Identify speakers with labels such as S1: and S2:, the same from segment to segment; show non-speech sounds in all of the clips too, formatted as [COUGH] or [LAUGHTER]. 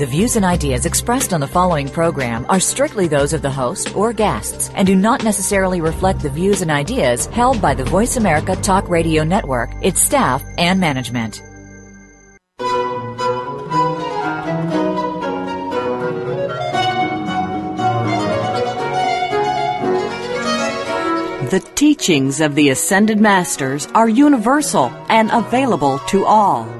S1: The views and ideas expressed on the following program are strictly those of the host or guests and do not necessarily reflect the views and ideas held by the Voice America Talk Radio Network, its staff, and management.
S2: The teachings of the Ascended Masters are universal and available to all.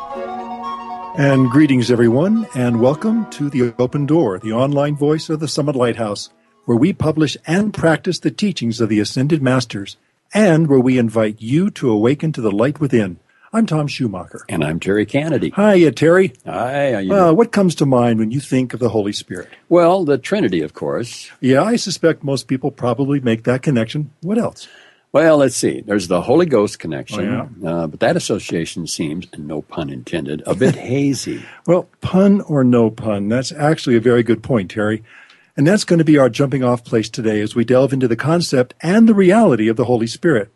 S3: And greetings, everyone, and welcome to The Open Door, the online voice of the Summit Lighthouse, where we publish and practice the teachings of the Ascended Masters, and where we invite you to awaken to the light within. I'm Tom Schumacher.
S4: And I'm Terry Kennedy.
S3: Hi, uh, Terry.
S4: Hi.
S3: Uh, what comes to mind when you think of the Holy Spirit?
S4: Well, the Trinity, of course.
S3: Yeah, I suspect most people probably make that connection. What else?
S4: Well, let's see. There's the Holy Ghost connection,
S3: Oh, yeah.
S4: uh, but that association seems, and no pun intended, a bit [LAUGHS] hazy.
S3: Well, pun or no pun, that's actually a very good point, Terry. And that's going to be our jumping off place today as we delve into the concept and the reality of the Holy Spirit.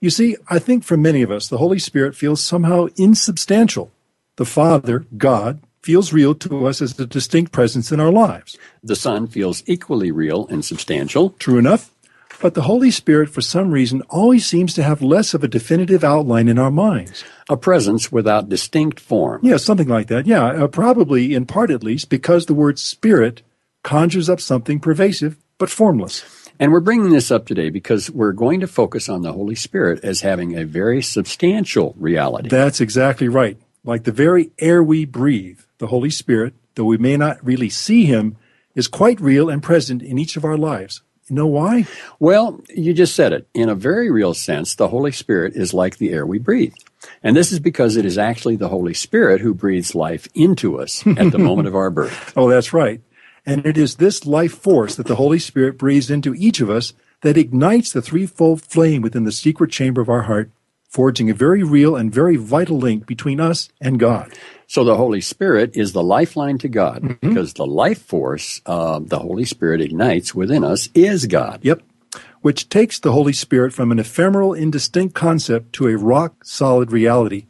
S3: You see, I think for many of us, the Holy Spirit feels somehow insubstantial. The Father, God, feels real to us as a distinct presence in our lives.
S4: The Son feels equally real and substantial.
S3: True enough. But the Holy Spirit, for some reason, always seems to have less of a definitive outline in our minds.
S4: A presence without distinct form.
S3: Yeah, something like that. Yeah, uh, probably in part at least because the word spirit conjures up something pervasive but formless.
S4: And we're bringing this up today because we're going to focus on the Holy Spirit as having a very substantial reality.
S3: That's exactly right. Like the very air we breathe, the Holy Spirit, though we may not really see him, is quite real and present in each of our lives. You know why?
S4: Well, you just said it. In a very real sense, the Holy Spirit is like the air we breathe. And this is because it is actually the Holy Spirit who breathes life into us at the [LAUGHS] moment of our birth.
S3: Oh, that's right. And it is this life force that the Holy Spirit breathes into each of us that ignites the threefold flame within the secret chamber of our heart, forging a very real and very vital link between us and God.
S4: So the Holy Spirit is the lifeline to God because the life force uh, the Holy Spirit ignites within us is God.
S3: Yep. Which takes the Holy Spirit from an ephemeral, indistinct concept to a rock solid reality,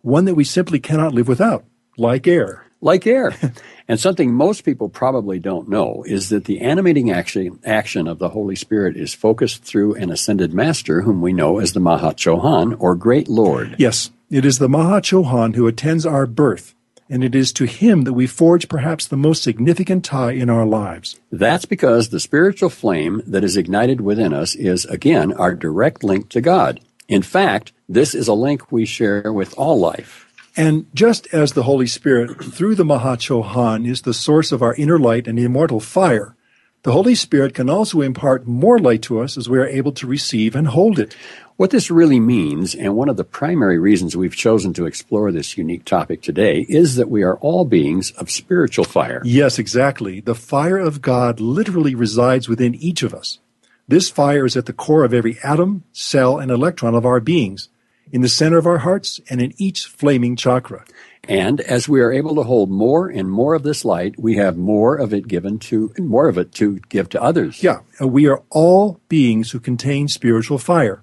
S3: one that we simply cannot live without, like air.
S4: Like air. [LAUGHS] and something most people probably don't know is that the animating action, action of the Holy Spirit is focused through an ascended master whom we know as the Maha Chohan or Great Lord.
S3: Yes, it is the Maha Chohan who attends our birth, and it is to him that we forge perhaps the most significant tie in our lives.
S4: That's because the spiritual flame that is ignited within us is, again, our direct link to God. In fact, this is a link we share with all life.
S3: And just as the Holy Spirit, through the Maha Chohan, is the source of our inner light and immortal fire, the Holy Spirit can also impart more light to us as we are able to receive and hold it.
S4: What this really means, and one of the primary reasons we've chosen to explore this unique topic today, is that we are all beings of spiritual fire.
S3: Yes, exactly. The fire of God literally resides within each of us. This fire is at the core of every atom, cell, and electron of our beings, in the center of our hearts, and in each flaming chakra.
S4: And as we are able to hold more and more of this light, we have more of it given to, more of it to give to others.
S3: Yeah, we are all beings who contain spiritual fire.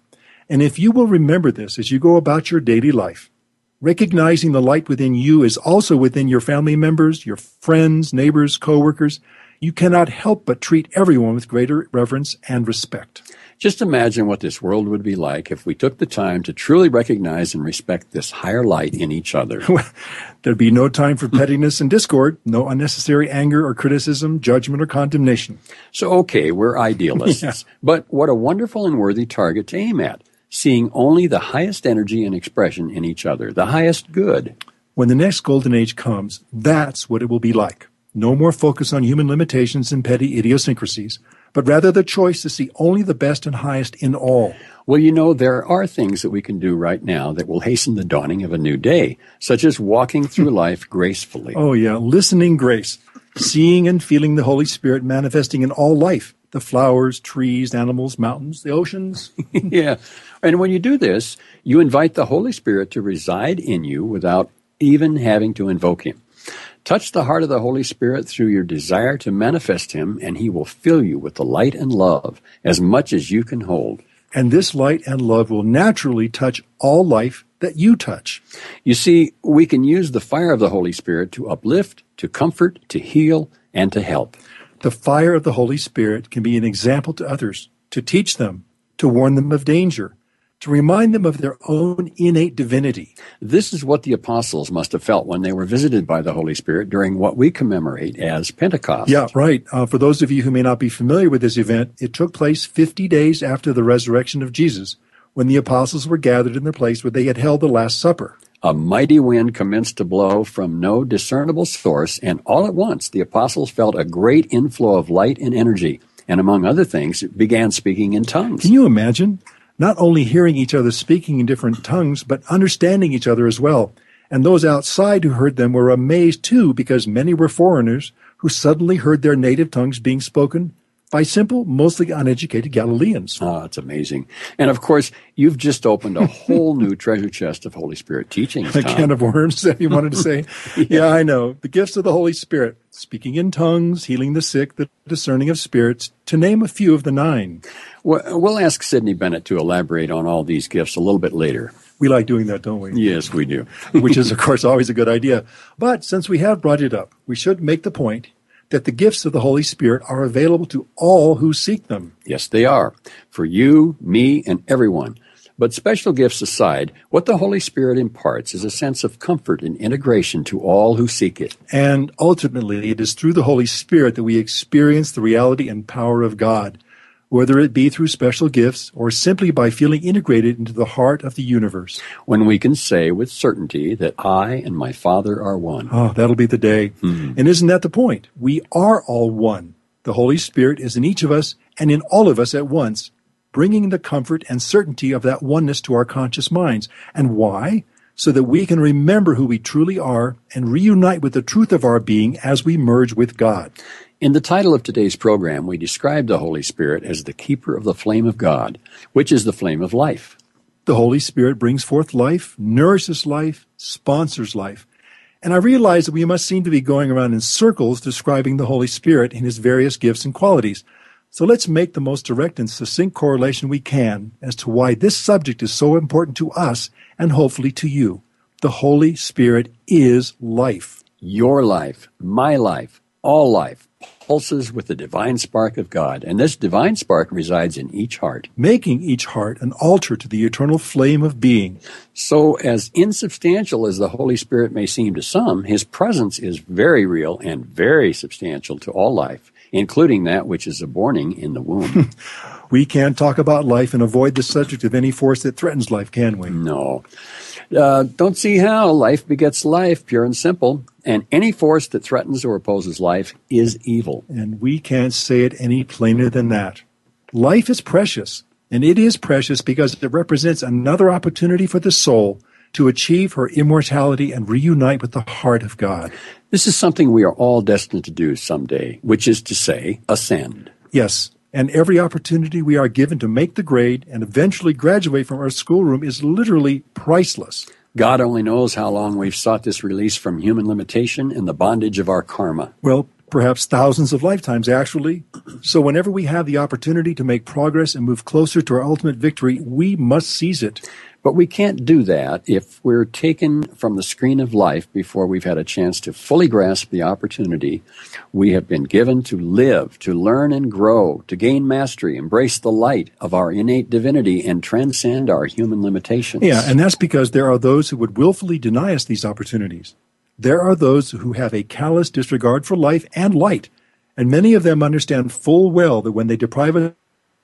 S3: And if you will remember this as you go about your daily life, recognizing the light within you is also within your family members, your friends, neighbors, coworkers, you cannot help but treat everyone with greater reverence and respect.
S4: Just imagine what this world would be like if we took the time to truly recognize and respect this higher light in each other. [LAUGHS]
S3: There'd be no time for pettiness and discord, no unnecessary anger or criticism, judgment or condemnation.
S4: So, okay, we're idealists, [LAUGHS] but what a wonderful and worthy target to aim at, seeing only the highest energy and expression in each other, the highest good.
S3: When the next golden age comes, that's what it will be like. No more focus on human limitations and petty idiosyncrasies, but rather the choice to see only the best and highest in all.
S4: Well, you know, there are things that we can do right now that will hasten the dawning of a new day, such as walking through hmm. life gracefully.
S3: Oh, yeah, listening grace, seeing and feeling the Holy Spirit manifesting in all life the flowers, trees, animals, mountains, the oceans. [LAUGHS]
S4: yeah. And when you do this, you invite the Holy Spirit to reside in you without even having to invoke Him. Touch the heart of the Holy Spirit through your desire to manifest Him, and He will fill you with the light and love as much as you can hold.
S3: And this light and love will naturally touch all life that you touch.
S4: You see, we can use the fire of the Holy Spirit to uplift, to comfort, to heal, and to help.
S3: The fire of the Holy Spirit can be an example to others, to teach them, to warn them of danger, to remind them of their own innate divinity.
S4: This is what the apostles must have felt when they were visited by the Holy Spirit during what we commemorate as Pentecost.
S3: Yeah, right. Uh, for those of you who may not be familiar with this event, it took place 50 days after the resurrection of Jesus when the apostles were gathered in the place where they had held the Last Supper.
S4: A mighty wind commenced to blow from no discernible source, and all at once the apostles felt a great inflow of light and energy, and among other things, began speaking in tongues.
S3: Can you imagine? Not only hearing each other speaking in different tongues, but understanding each other as well. And those outside who heard them were amazed too, because many were foreigners who suddenly heard their native tongues being spoken by simple, mostly uneducated Galileans.
S4: Oh, it's amazing. And of course, you've just opened a [LAUGHS] whole new treasure chest of Holy Spirit teachings.
S3: A can of worms, [LAUGHS] that you wanted to say. [LAUGHS] yeah. yeah, I know. The gifts of the Holy Spirit, speaking in tongues, healing the sick, the discerning of spirits, to name a few of the nine.
S4: Well, We'll ask Sidney Bennett to elaborate on all these gifts a little bit later.
S3: We like doing that, don't we?
S4: Yes, we do.
S3: Which is, of course, always a good idea. But since we have brought it up, we should make the point that the gifts of the Holy Spirit are available to all who seek them.
S4: Yes, they are. For you, me, and everyone. But special gifts aside, what the Holy Spirit imparts is a sense of comfort and integration to all who seek it.
S3: And ultimately, it is through the Holy Spirit that we experience the reality and power of God whether it be through special gifts or simply by feeling integrated into the heart of the universe.
S4: When we can say with certainty that I and my Father are one.
S3: Oh, that'll be the day. Mm-hmm. And isn't that the point? We are all one. The Holy Spirit is in each of us and in all of us at once, bringing the comfort and certainty of that oneness to our conscious minds. And why? So that we can remember who we truly are and reunite with the truth of our being as we merge with God.
S4: In the title of today's program, we describe the Holy Spirit as the keeper of the flame of God, which is the flame of life.
S3: The Holy Spirit brings forth life, nourishes life, sponsors life. And I realize that we must seem to be going around in circles describing the Holy Spirit in his various gifts and qualities. So let's make the most direct and succinct correlation we can as to why this subject is so important to us and hopefully to you. The Holy Spirit is life.
S4: Your life, my life, all life pulses with the divine spark of God, and this divine spark resides in each heart,
S3: making each heart an altar to the eternal flame of being.
S4: So, as insubstantial as the Holy Spirit may seem to some, his presence is very real and very substantial to all life, including that which is aborning in the womb. [LAUGHS]
S3: we can't talk about life and avoid the subject of any force that threatens life, can we?
S4: No. Uh, don't see how life begets life, pure and simple. And any force that threatens or opposes life is evil.
S3: And we can't say it any plainer than that. Life is precious, and it is precious because it represents another opportunity for the soul to achieve her immortality and reunite with the heart of God.
S4: This is something we are all destined to do someday, which is to say, ascend.
S3: Yes, and every opportunity we are given to make the grade and eventually graduate from our schoolroom is literally priceless.
S4: God only knows how long we've sought this release from human limitation and the bondage of our karma.
S3: Well, perhaps thousands of lifetimes, actually. So, whenever we have the opportunity to make progress and move closer to our ultimate victory, we must seize it.
S4: But we can't do that if we're taken from the screen of life before we've had a chance to fully grasp the opportunity we have been given to live, to learn and grow, to gain mastery, embrace the light of our innate divinity, and transcend our human limitations.
S3: Yeah, and that's because there are those who would willfully deny us these opportunities. There are those who have a callous disregard for life and light, and many of them understand full well that when they deprive us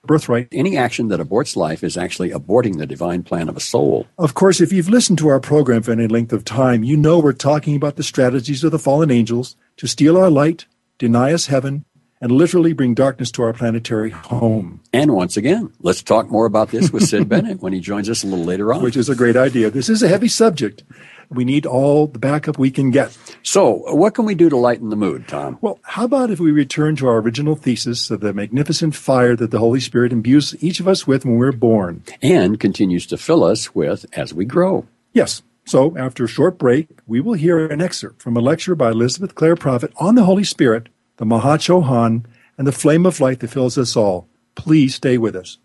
S3: birthright.
S4: Any action that aborts life is actually aborting the divine plan of a soul.
S3: Of course, if you've listened to our program for any length of time, you know we're talking about the strategies of the fallen angels to steal our light, deny us heaven, and literally bring darkness to our planetary home.
S4: And once again, let's talk more about this with Sid [LAUGHS] Bennett when he joins us a little later on.
S3: Which is a great idea. This is a heavy subject. We need all the backup we can get.
S4: So, what can we do to lighten the mood, Tom?
S3: Well, how about if we return to our original thesis of the magnificent fire that the Holy Spirit imbues each of us with when we're born?
S4: And continues to fill us with as we grow.
S3: Yes. So, after a short break, we will hear an excerpt from a lecture by Elizabeth Clare Prophet on the Holy Spirit, the Maha Chohan, and the flame of light that fills us all. Please stay with us.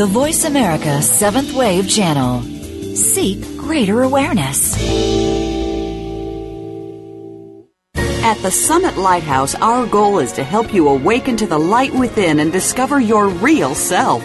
S1: The Voice America Seventh Wave Channel. Seek greater awareness.
S2: At the Summit Lighthouse, our goal is to help you awaken to the light within and discover your real self.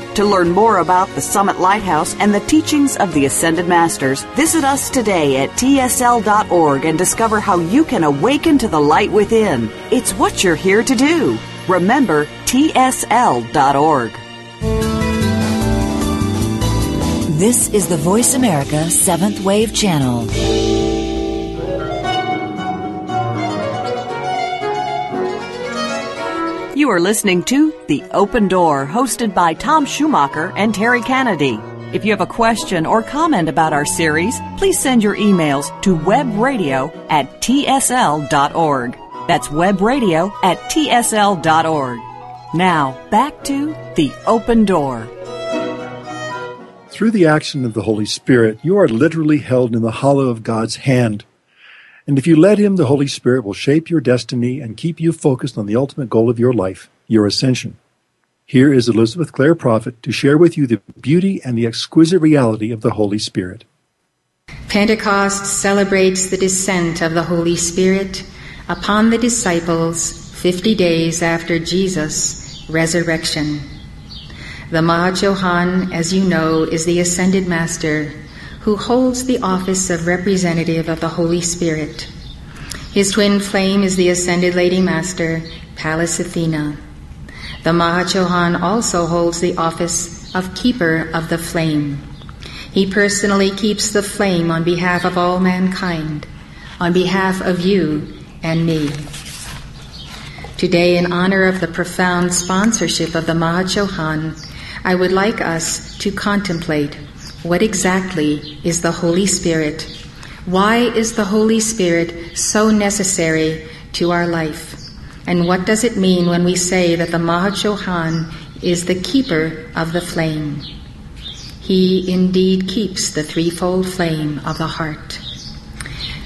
S2: To learn more about the Summit Lighthouse and the teachings of the Ascended Masters, visit us today at tsl.org and discover how you can awaken to the light within. It's what you're here to do. Remember, tsl.org.
S1: This is the Voice America Seventh Wave Channel.
S2: Are listening to The Open Door, hosted by Tom Schumacher and Terry Kennedy. If you have a question or comment about our series, please send your emails to webradio at tsl.org. That's webradio at tsl.org. Now, back to The Open Door.
S3: Through the action of the Holy Spirit, you are literally held in the hollow of God's hand. And if you let Him, the Holy Spirit will shape your destiny and keep you focused on the ultimate goal of your life, your ascension. Here is Elizabeth Clare Prophet to share with you the beauty and the exquisite reality of the Holy Spirit.
S5: Pentecost celebrates the descent of the Holy Spirit upon the disciples 50 days after Jesus' resurrection. The Maha Chohan, as you know, is the ascended master who holds the office of representative of the Holy Spirit. His twin flame is the ascended Lady Master, Pallas Athena. The Maha Chohan also holds the office of keeper of the flame. He personally keeps the flame on behalf of all mankind, on behalf of you and me. Today, in honor of the profound sponsorship of the Maha Chohan, I would like us to contemplate what exactly is the Holy Spirit? Why is the Holy Spirit so necessary to our life? And what does it mean when we say that the Maha Chohan is the keeper of the flame? He indeed keeps the threefold flame of the heart.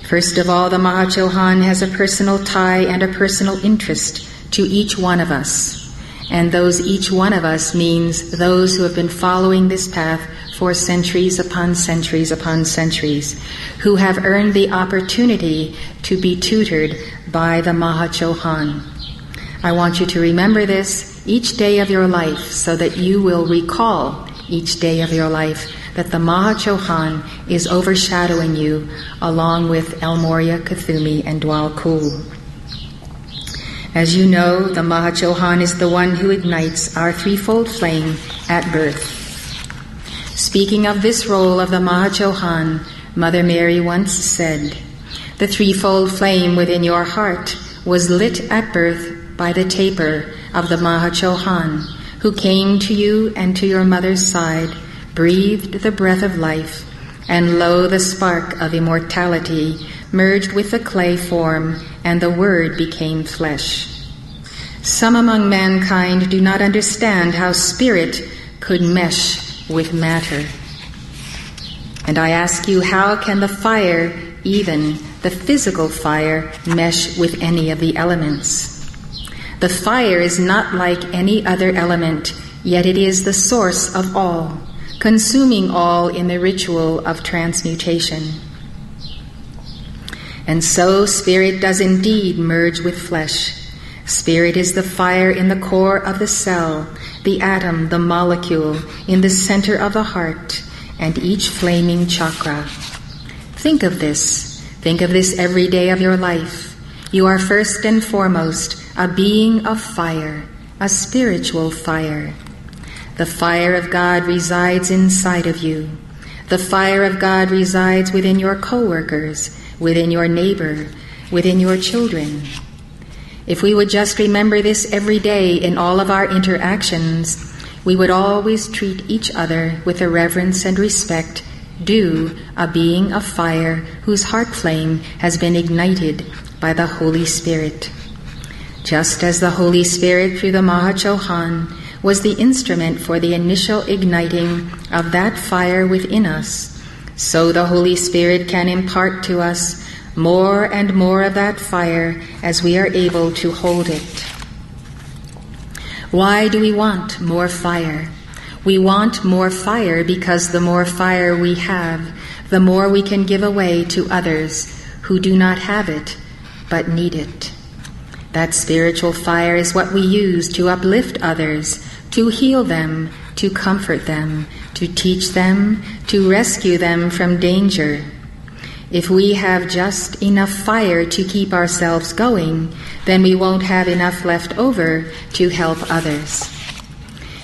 S5: First of all, the Maha Chohan has a personal tie and a personal interest to each one of us. And those each one of us means those who have been following this path for centuries upon centuries upon centuries, who have earned the opportunity to be tutored by the Maha Chohan. I want you to remember this each day of your life so that you will recall each day of your life that the Maha Chohan is overshadowing you along with El Morya, Kuthumi, and Djwal Kul. As you know, the Maha Chohan is the one who ignites our threefold flame at birth. Speaking of this role of the Maha Chohan, Mother Mary once said, The threefold flame within your heart was lit at birth by the taper of the Maha Chohan, who came to you and to your mother's side, breathed the breath of life, and lo, the spark of immortality merged with the clay form, and the Word became flesh. Some among mankind do not understand how spirit could mesh with matter. And I ask you, how can the fire, even the physical fire, mesh with any of the elements? The fire is not like any other element, yet it is the source of all, consuming all in the ritual of transmutation. And so spirit does indeed merge with flesh. Spirit is the fire in the core of the cell, the atom, the molecule, in the center of the heart, and each flaming chakra. Think of this. Think of this every day of your life. You are first and foremost a being of fire, a spiritual fire. The fire of God resides inside of you. The fire of God resides within your coworkers, within your neighbor, within your children. If we would just remember this every day in all of our interactions, we would always treat each other with the reverence and respect due a being of fire whose heart flame has been ignited by the Holy Spirit. Just as the Holy Spirit through the Maha Chohan was the instrument for the initial igniting of that fire within us, so the Holy Spirit can impart to us more and more of that fire as we are able to hold it. Why do we want more fire? We want more fire because the more fire we have, the more we can give away to others who do not have it but need it. That spiritual fire is what we use to uplift others, to heal them, to comfort them, to teach them, to rescue them from danger. If we have just enough fire to keep ourselves going, then we won't have enough left over to help others.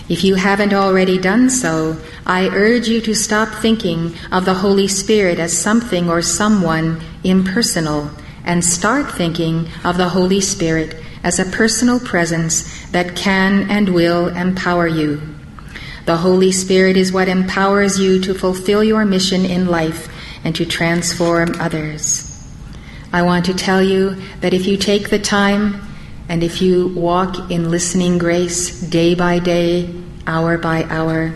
S5: If you haven't already done so, I urge you to stop thinking of the Holy Spirit as something or someone impersonal and start thinking of the Holy Spirit as a personal presence that can and will empower you. The Holy Spirit is what empowers you to fulfill your mission in life and to transform others. I want to tell you that if you take the time and if you walk in listening grace day by day, hour by hour,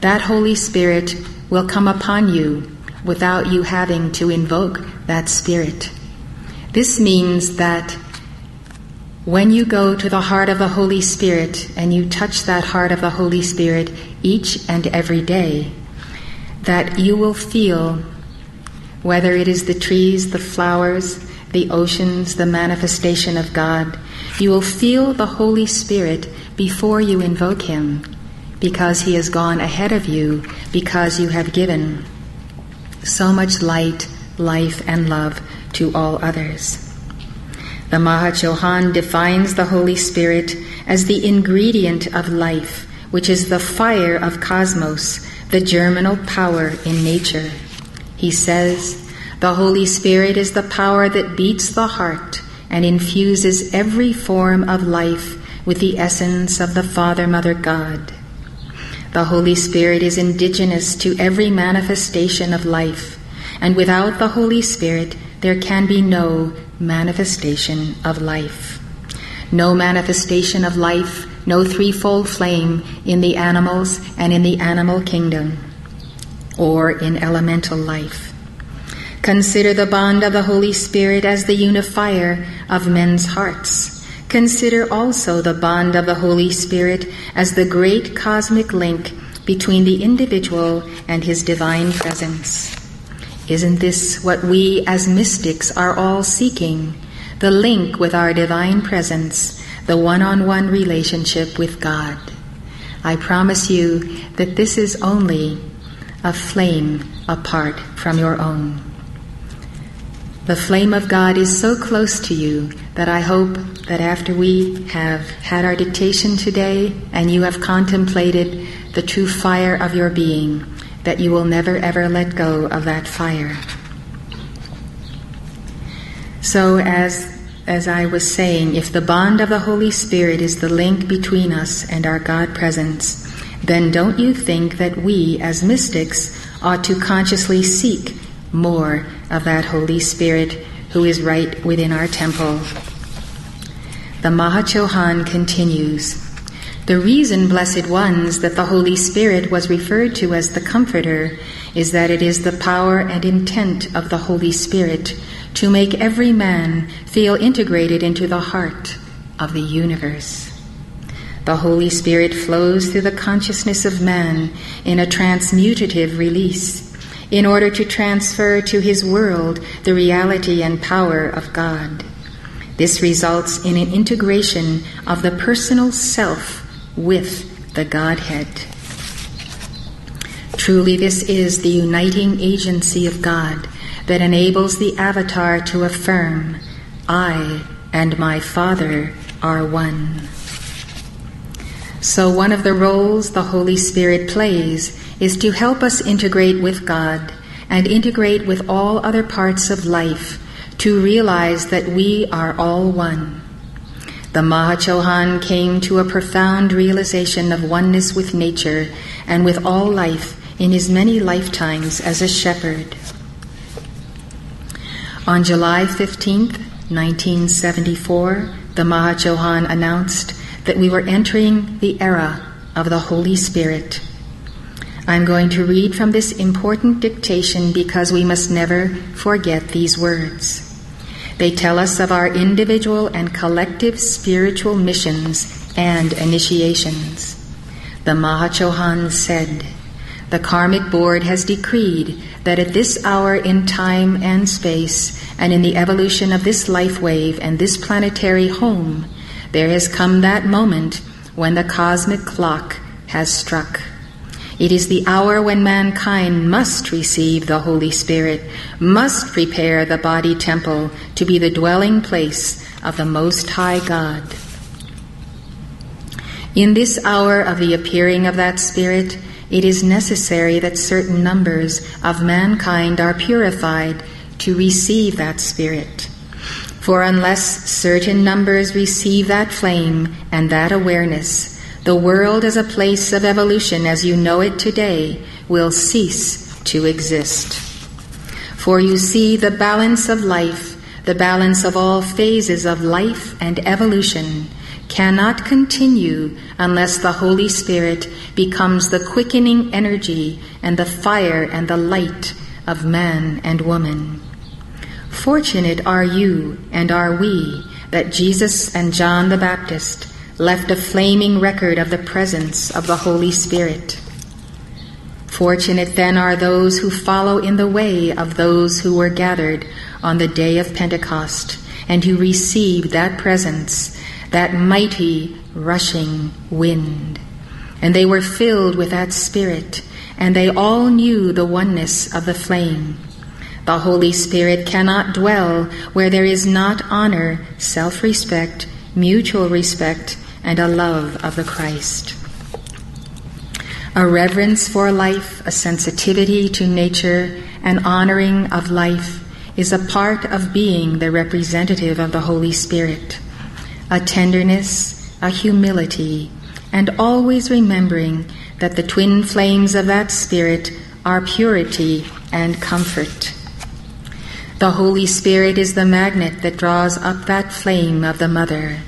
S5: that Holy Spirit will come upon you without you having to invoke that Spirit. This means that when you go to the heart of the Holy Spirit and you touch that heart of the Holy Spirit each and every day, that you will feel whether it is the trees, the flowers, the oceans, the manifestation of God, you will feel the Holy Spirit before you invoke Him because He has gone ahead of you, because you have given so much light, life, and love to all others. The Maha Chohan defines the Holy Spirit as the ingredient of life, which is the fire of cosmos, the germinal power in nature. He says, The Holy Spirit is the power that beats the heart and infuses every form of life with the essence of the Father Mother God. The Holy Spirit is indigenous to every manifestation of life, and without the Holy Spirit, there can be no manifestation of life. No manifestation of life, no threefold flame in the animals and in the animal kingdom, or in elemental life. Consider the bond of the Holy Spirit as the unifier of men's hearts. Consider also the bond of the Holy Spirit as the great cosmic link between the individual and his divine presence. Isn't this what we as mystics are all seeking? The link with our divine presence, the one on one relationship with God. I promise you that this is only a flame apart from your own. The flame of God is so close to you that I hope that after we have had our dictation today and you have contemplated the true fire of your being, that you will never ever let go of that fire. So, as as I was saying, if the bond of the Holy Spirit is the link between us and our God presence, then don't you think that we, as mystics, ought to consciously seek more of that Holy Spirit who is right within our temple? The Maha Chohan continues. The reason, blessed ones, that the Holy Spirit was referred to as the Comforter is that it is the power and intent of the Holy Spirit to make every man feel integrated into the heart of the universe. The Holy Spirit flows through the consciousness of man in a transmutative release in order to transfer to his world the reality and power of God. This results in an integration of the personal self with the Godhead. Truly, this is the uniting agency of God that enables the avatar to affirm, I and my Father are one. So, one of the roles the Holy Spirit plays is to help us integrate with God and integrate with all other parts of life to realize that we are all one. The Maha Chohan came to a profound realization of oneness with nature and with all life in his many lifetimes as a shepherd. On July 15, 1974, the Maha Chohan announced that we were entering the era of the Holy Spirit. I'm going to read from this important dictation because we must never forget these words. They tell us of our individual and collective spiritual missions and initiations. The Maha Chohan said, The karmic board has decreed that at this hour in time and space, and in the evolution of this life wave and this planetary home, there has come that moment when the cosmic clock has struck. It is the hour when mankind must receive the Holy Spirit, must prepare the body temple to be the dwelling place of the Most High God. In this hour of the appearing of that Spirit, it is necessary that certain numbers of mankind are purified to receive that Spirit. For unless certain numbers receive that flame and that awareness, the world as a place of evolution as you know it today will cease to exist. For you see, the balance of life, the balance of all phases of life and evolution, cannot continue unless the Holy Spirit becomes the quickening energy and the fire and the light of man and woman. Fortunate are you and are we that Jesus and John the Baptist left a flaming record of the presence of the Holy Spirit. Fortunate then are those who follow in the way of those who were gathered on the day of Pentecost and who received that presence, that mighty rushing wind. And they were filled with that Spirit, and they all knew the oneness of the flame. The Holy Spirit cannot dwell where there is not honor, self respect, mutual respect, and a love of the Christ. A reverence for life, a sensitivity to nature, an honoring of life is a part of being the representative of the Holy Spirit. A tenderness, a humility, and always remembering that the twin flames of that Spirit are purity and comfort. The Holy Spirit is the magnet that draws up that flame of the Mother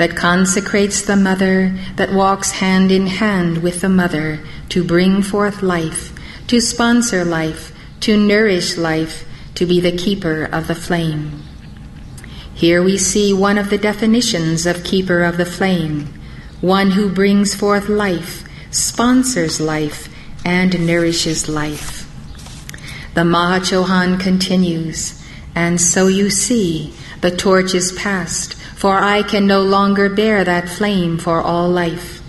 S5: that consecrates the mother, that walks hand in hand with the mother to bring forth life, to sponsor life, to nourish life, to be the keeper of the flame. Here we see one of the definitions of keeper of the flame one who brings forth life, sponsors life, and nourishes life. The Maha Chohan continues, and so you see, the torch is passed, for I can no longer bear that flame for all life.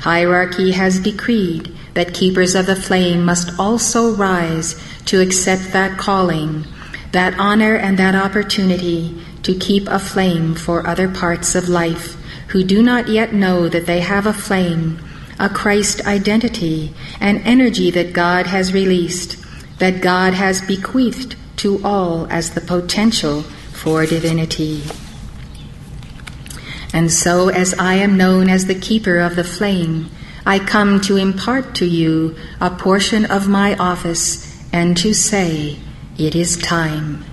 S5: Hierarchy has decreed that keepers of the flame must also rise to accept that calling, that honor, and that opportunity to keep a flame for other parts of life who do not yet know that they have a flame, a Christ identity, an energy that God has released, that God has bequeathed to all as the potential for divinity. And so, as I am known as the keeper of the flame, I come to impart to you a portion of my office and to say, It is time.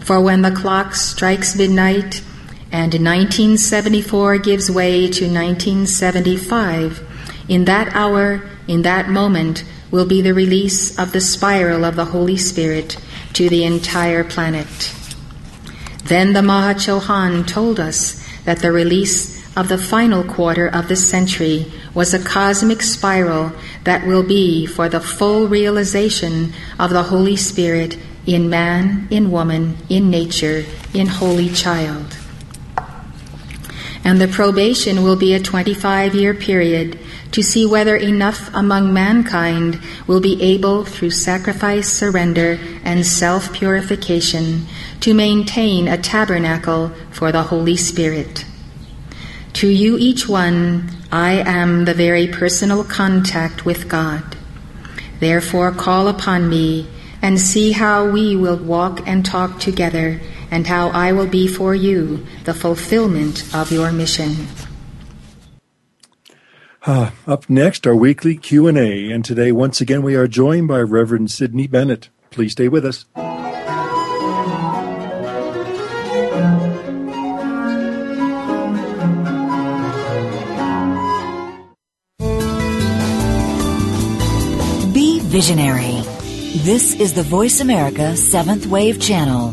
S5: For when the clock strikes midnight and 1974 gives way to 1975, in that hour, in that moment, will be the release of the spiral of the Holy Spirit to the entire planet. Then the Maha Chohan told us that the release of the final quarter of the century was a cosmic spiral that will be for the full realization of the Holy Spirit in man, in woman, in nature, in holy child. And the probation will be a 25 year period to see whether enough among mankind will be able, through sacrifice, surrender, and self purification, to maintain a tabernacle for the Holy Spirit. To you, each one, I am the very personal contact with God. Therefore, call upon me and see how we will walk and talk together and how I will be for you the fulfillment of your mission.
S3: Uh, up next, our weekly Q&A, and today, once again, we are joined by Reverend Sidney Bennett. Please stay with us.
S1: Be visionary. This is the Voice America Seventh Wave Channel.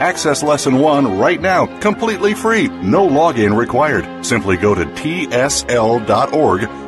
S6: Access Lesson 1 right now, completely free, no login required. Simply go to tsl.org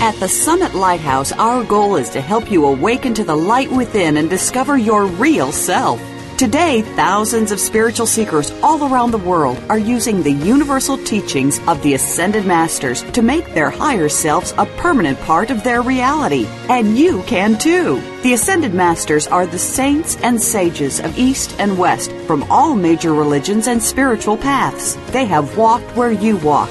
S2: At the Summit Lighthouse, our goal is to help you awaken to the light within and discover your real self. Today, thousands of spiritual seekers all around the world are using the universal teachings of the Ascended Masters to make their higher selves a permanent part of their reality. And you can too. The Ascended Masters are the saints and sages of East and West from all major religions and spiritual paths. They have walked where you walk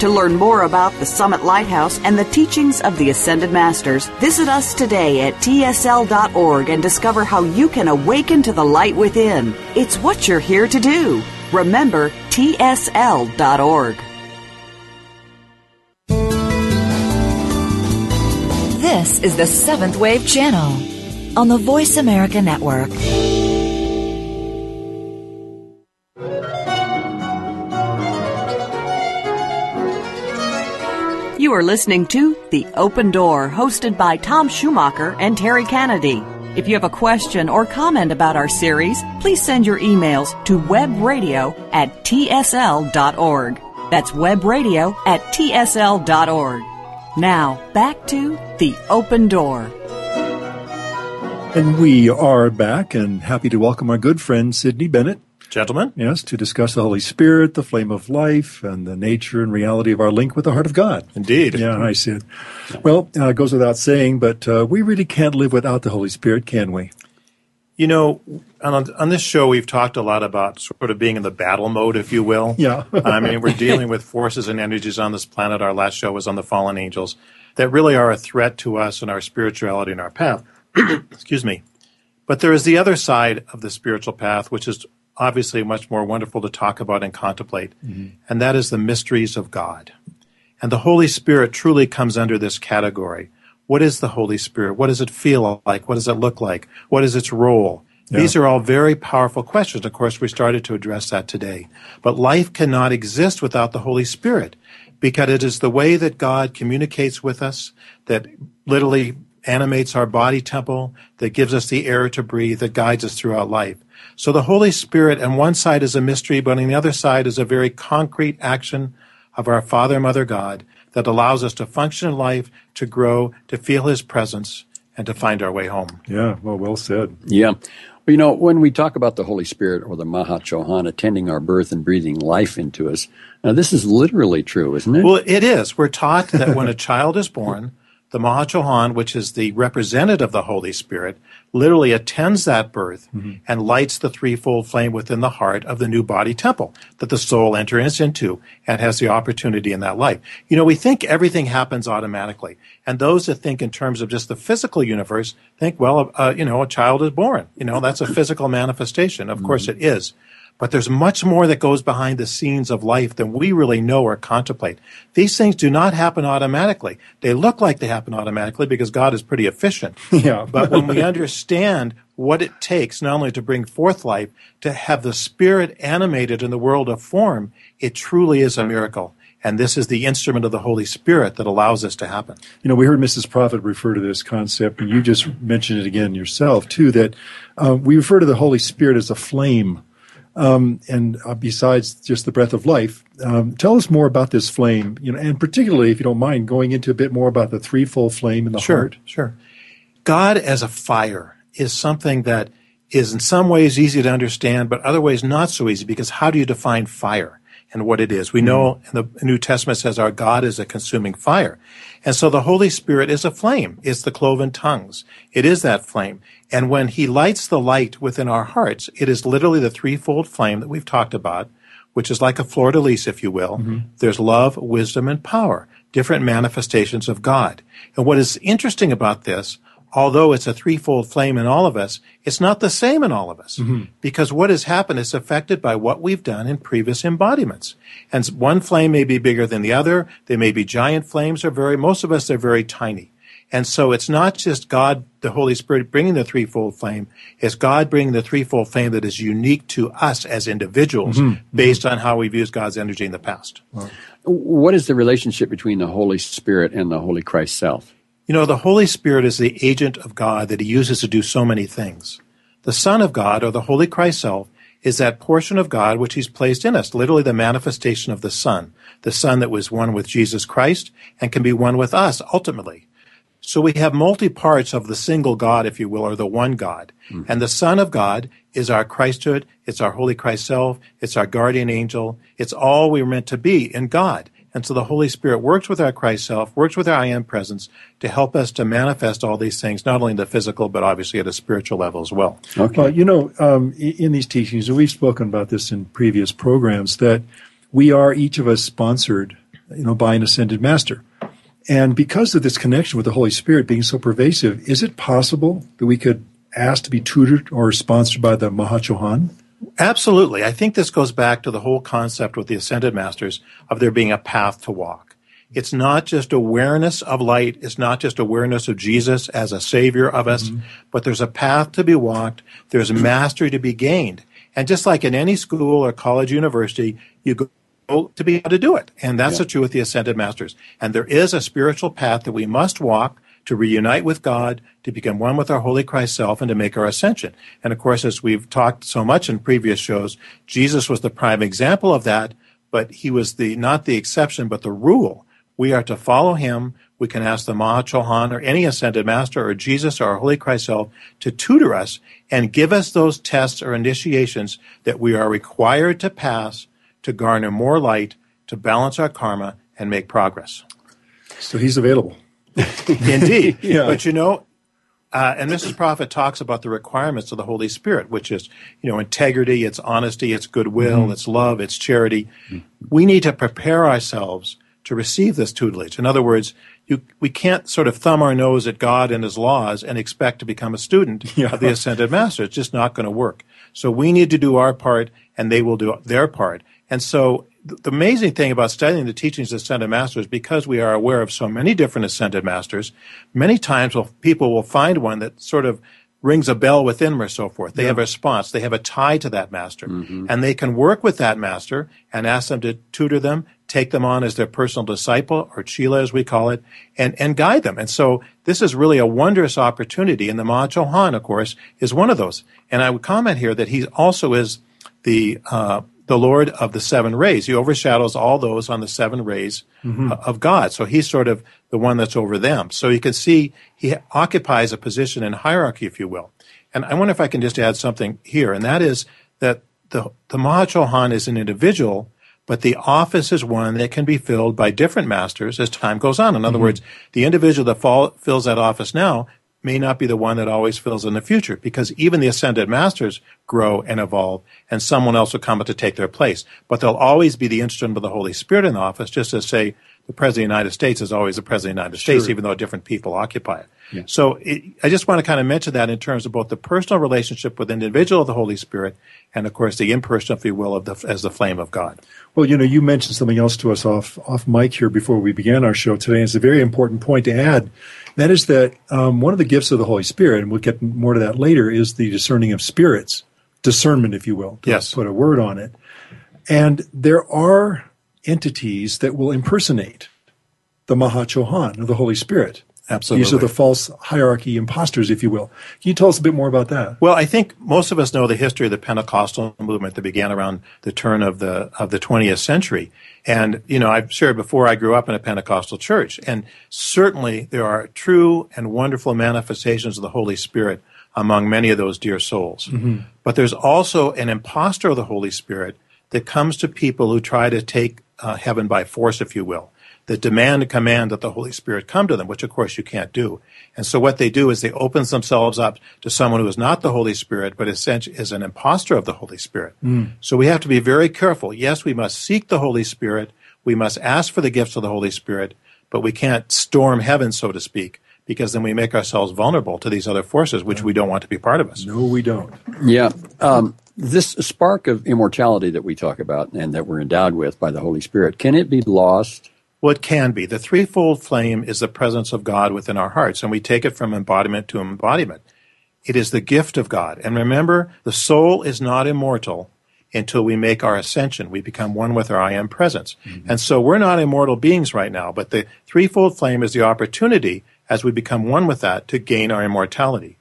S2: To learn more about the Summit Lighthouse and the teachings of the Ascended Masters, visit us today at tsl.org and discover how you can awaken to the light within. It's what you're here to do. Remember, tsl.org.
S1: This is the Seventh Wave Channel on the Voice America Network.
S2: You are listening to The Open Door, hosted by Tom Schumacher and Terry Kennedy. If you have a question or comment about our series, please send your emails to webradio at tsl.org. That's webradio at tsl.org. Now, back to The Open Door.
S3: And we are back and happy to welcome our good friend Sidney Bennett.
S7: Gentlemen?
S3: Yes, to discuss the Holy Spirit, the flame of life, and the nature and reality of our link with the heart of God.
S7: Indeed.
S3: Yeah, hi, Sid. Well, uh, it goes without saying, but uh, we really can't live without the Holy Spirit, can we?
S7: You know, on, on this show, we've talked a lot about sort of being in the battle mode, if you will.
S3: Yeah. [LAUGHS]
S7: I mean, we're dealing with forces and energies on this planet. Our last show was on the fallen angels that really are a threat to us and our spirituality and our path. [CLEARS THROAT] Excuse me. But there is the other side of the spiritual path, which is obviously much more wonderful to talk about and contemplate, mm-hmm. and that is the mysteries of God. And the Holy Spirit truly comes under this category. What is the Holy Spirit? What does it feel like? What does it look like? What is its role? Yeah. These are all very powerful questions. Of course, we started to address that today. But life cannot exist without the Holy Spirit because it is the way that God communicates with us that literally animates our body temple, that gives us the air to breathe, that guides us throughout life. So the Holy Spirit on one side is a mystery, but on the other side is a very concrete action of our Father Mother God that allows us to function in life, to grow, to feel His presence, and to find our way home.
S3: Yeah, well, well said.
S4: Yeah. Well, you know, when we talk about the Holy Spirit or the Maha Chohan attending our birth and breathing life into us, now this is literally true, isn't it?
S7: Well, it is. We're taught that when a child is born, the Maha Chohan, which is the representative of the Holy Spirit, literally attends that birth mm-hmm. and lights the threefold flame within the heart of the new body temple that the soul enters into and has the opportunity in that life. You know, we think everything happens automatically. And those that think in terms of just the physical universe think, well, uh, you know, a child is born. You know, that's a physical manifestation. Of mm-hmm. course it is. But there's much more that goes behind the scenes of life than we really know or contemplate. These things do not happen automatically. They look like they happen automatically because God is pretty efficient. [LAUGHS]
S3: Yeah.
S7: but when we understand what it takes not only to bring forth life, to have the spirit animated in the world of form, it truly is a miracle. And this is the instrument of the Holy Spirit that allows this to happen.
S3: You know, we heard Mrs. Prophet refer to this concept, and you just mentioned it again yourself, too, that uh, we refer to the Holy Spirit as a flame um, and uh, besides just the breath of life, um, tell us more about this flame, you know, and particularly, if you don't mind, going into a bit more about the threefold flame in the
S7: sure,
S3: heart.
S7: Sure. God as a fire is something that is in some ways easy to understand, but other ways not so easy because how do you define fire? And what it is. We know in the New Testament says our God is a consuming fire. And so the Holy Spirit is a flame. It's the cloven tongues. It is that flame. And when he lights the light within our hearts, it is literally the threefold flame that we've talked about, which is like a fleur de lis, if you will. Mm-hmm. There's love, wisdom, and power, different manifestations of God. And what is interesting about this although it's a threefold flame in all of us, it's not the same in all of us. Mm-hmm. Because what has happened is affected by what we've done in previous embodiments. And one flame may be bigger than the other. They may be giant flames or very, most of us, they're very tiny. And so it's not just God, the Holy Spirit bringing the threefold flame. It's God bringing the threefold flame that is unique to us as individuals mm-hmm. based mm-hmm. on how we've used God's energy in the past.
S4: What is the relationship between the Holy Spirit and the Holy Christ self?
S7: You know, the Holy Spirit is the agent of God that he uses to do so many things. The Son of God, or the Holy Christ self, is that portion of God which he's placed in us, literally the manifestation of the Son, the Son that was one with Jesus Christ and can be one with us ultimately. So we have multi parts of the single God, if you will, or the one God. Mm-hmm. And the Son of God is our Christhood. It's our Holy Christ self. It's our guardian angel. It's all we are meant to be in God. And so the Holy Spirit works with our Christ self, works with our I am presence to help us to manifest all these things, not only in the physical, but obviously at a spiritual level as well.
S3: Okay. Well, you know, um, in these teachings, and we've spoken about this in previous programs, that we are each of us sponsored, you know, by an ascended master. And because of this connection with the Holy Spirit being so pervasive, is it possible that we could ask to be tutored or sponsored by the Maha Chohan?
S7: Absolutely. I think this goes back to the whole concept with the ascended masters of there being a path to walk. It's not just awareness of light. It's not just awareness of Jesus as a savior of us, mm-hmm. but there's a path to be walked. There's mastery to be gained. And just like in any school or college, university, you go to be able to do it. And that's yeah. the truth with the ascended masters. And there is a spiritual path that we must walk to reunite with God, to become one with our Holy Christ self, and to make our ascension. And of course, as we've talked so much in previous shows, Jesus was the prime example of that, but he was the not the exception, but the rule. We are to follow him. We can ask the Maha Chohan or any ascended master or Jesus or our Holy Christ self to tutor us and give us those tests or initiations that we are required to pass to garner more light, to balance our karma, and make progress.
S3: So he's available. [LAUGHS]
S7: Indeed. [LAUGHS] yeah. But you know, Uh, and Mrs. Prophet talks about the requirements of the Holy Spirit, which is, you know, integrity, it's honesty, it's goodwill, mm-hmm. it's love, it's charity. Mm-hmm. We need to prepare ourselves to receive this tutelage. In other words, you, we can't sort of thumb our nose at God and His laws and expect to become a student [LAUGHS] yeah. of the ascended master. It's just not going to work. So we need to do our part, and they will do their part. And so the amazing thing about studying the teachings of ascended masters, because we are aware of so many different ascended masters, many times people will find one that sort of rings a bell within them or so forth. They yeah. have a response. They have a tie to that master. Mm-hmm. And they can work with that master and ask them to tutor them, take them on as their personal disciple, or Chela as we call it, and, and guide them. And so this is really a wondrous opportunity. And the Maha Chohan, of course, is one of those. And I would comment here that he also is the uh, the Lord of the seven rays. He overshadows all those on the seven rays mm-hmm. of God. So he's sort of the one that's over them. So you can see he occupies a position in hierarchy, if you will. And I wonder if I can just add something here, and that is that the, the Maha Chohan is an individual, but the office is one that can be filled by different masters as time goes on. In other mm-hmm. words, the individual that fall, fills that office now may not be the one that always fills in the future because even the ascended masters grow and evolve and someone else will come to take their place. But they'll always be the instrument of the Holy Spirit in the office, just as say the President of the United States is always the President of the United States, sure. even though different people occupy it. Yeah. So it, I just want to kind of mention that in terms of both the personal relationship with the individual of the Holy Spirit and, of course, the impersonal, if you will, of the, as the flame of God.
S3: Well, you know, you mentioned something else to us off, off mic here before we began our show today. It's a very important point to add that is that um, one of the gifts of the Holy Spirit, and we'll get more to that later, is the discerning of spirits, discernment, if you will, to
S7: yes.
S3: put a word on it. And there are entities that will impersonate the Maha Chohan, or the Holy Spirit.
S7: Absolutely.
S3: These are the false hierarchy imposters, if you will. Can you tell us a bit more about that?
S7: Well, I think most of us know the history of the Pentecostal movement that began around the turn of the of the 20th century. And, you know, I've shared before I grew up in a Pentecostal church, and certainly there are true and wonderful manifestations of the Holy Spirit among many of those dear souls. Mm-hmm. But there's also an impostor of the Holy Spirit that comes to people who try to take uh, heaven by force, if you will that demand and command that the Holy Spirit come to them, which of course you can't do. And so what they do is they open themselves up to someone who is not the Holy Spirit, but essentially is an impostor of the Holy Spirit. Mm. So we have to be very careful. Yes, we must seek the Holy Spirit. We must ask for the gifts of the Holy Spirit, but we can't storm heaven, so to speak, because then we make ourselves vulnerable to these other forces, which we don't want to be part of us.
S3: No, we don't.
S4: Yeah. Um, this spark of immortality that we talk about and that we're endowed with by the Holy Spirit, can it be lost
S7: it can be. The threefold flame is the presence of God within our hearts, and we take it from embodiment to embodiment. It is the gift of God. And remember, the soul is not immortal until we make our ascension. We become one with our I am presence. Mm-hmm. And so we're not immortal beings right now, but the threefold flame is the opportunity as we become one with that to gain our immortality.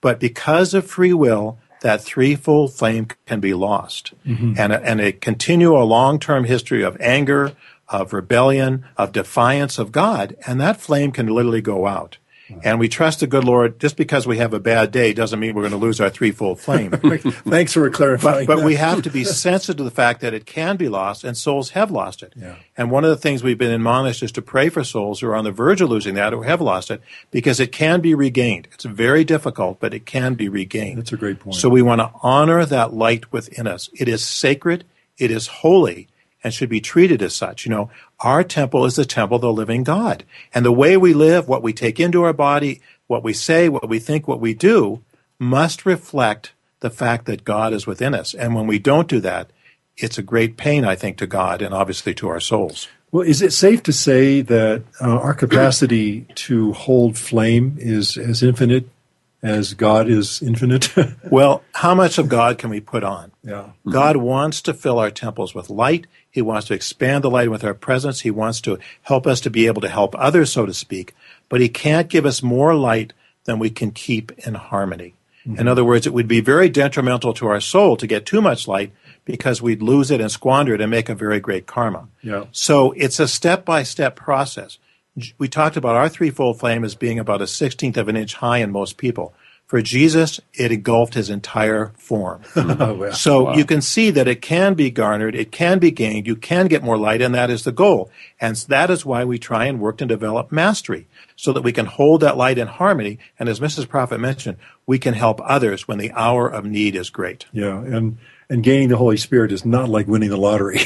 S7: But because of free will, that threefold flame can be lost. Mm-hmm. And, a, and a continue a long-term history of anger, of rebellion, of defiance of God, and that flame can literally go out. And we trust the good Lord. Just because we have a bad day doesn't mean we're going to lose our threefold flame. [LAUGHS]
S3: Thanks for clarifying.
S7: But, but we have to be sensitive to the fact that it can be lost, and souls have lost it.
S3: Yeah.
S7: And one of the things we've been admonished is to pray for souls who are on the verge of losing that or have lost it, because it can be regained. It's very difficult, but it can be regained.
S3: That's a great point.
S7: So we want to honor that light within us. It is sacred. It is holy and should be treated as such. You know, our temple is the temple of the living God. And the way we live, what we take into our body, what we say, what we think, what we do must reflect the fact that God is within us. And when we don't do that, it's a great pain, I think, to God and obviously to our souls.
S3: Well, is it safe to say that uh, our capacity to hold flame is as infinite as God is infinite? [LAUGHS]
S7: well, how much of God can we put on?
S3: Yeah.
S7: God wants to fill our temples with light. He wants to expand the light with our presence. He wants to help us to be able to help others, so to speak. But He can't give us more light than we can keep in harmony. Mm-hmm. In other words, it would be very detrimental to our soul to get too much light because we'd lose it and squander it and make a very great karma.
S3: Yeah.
S7: So it's a step by step process we talked about our threefold flame as being about a sixteenth of an inch high in most people. For Jesus, it engulfed his entire form. [LAUGHS]
S3: Oh.
S7: So
S4: Wow.
S7: you can see that it can be garnered, it can be gained, you can get more light, and that is the goal. And that is why we try and work to develop mastery, so that we can hold that light in harmony. And as Mrs. Prophet mentioned, we can help others when the hour of need is great.
S3: Yeah, and and gaining the Holy Spirit is not like winning the lottery.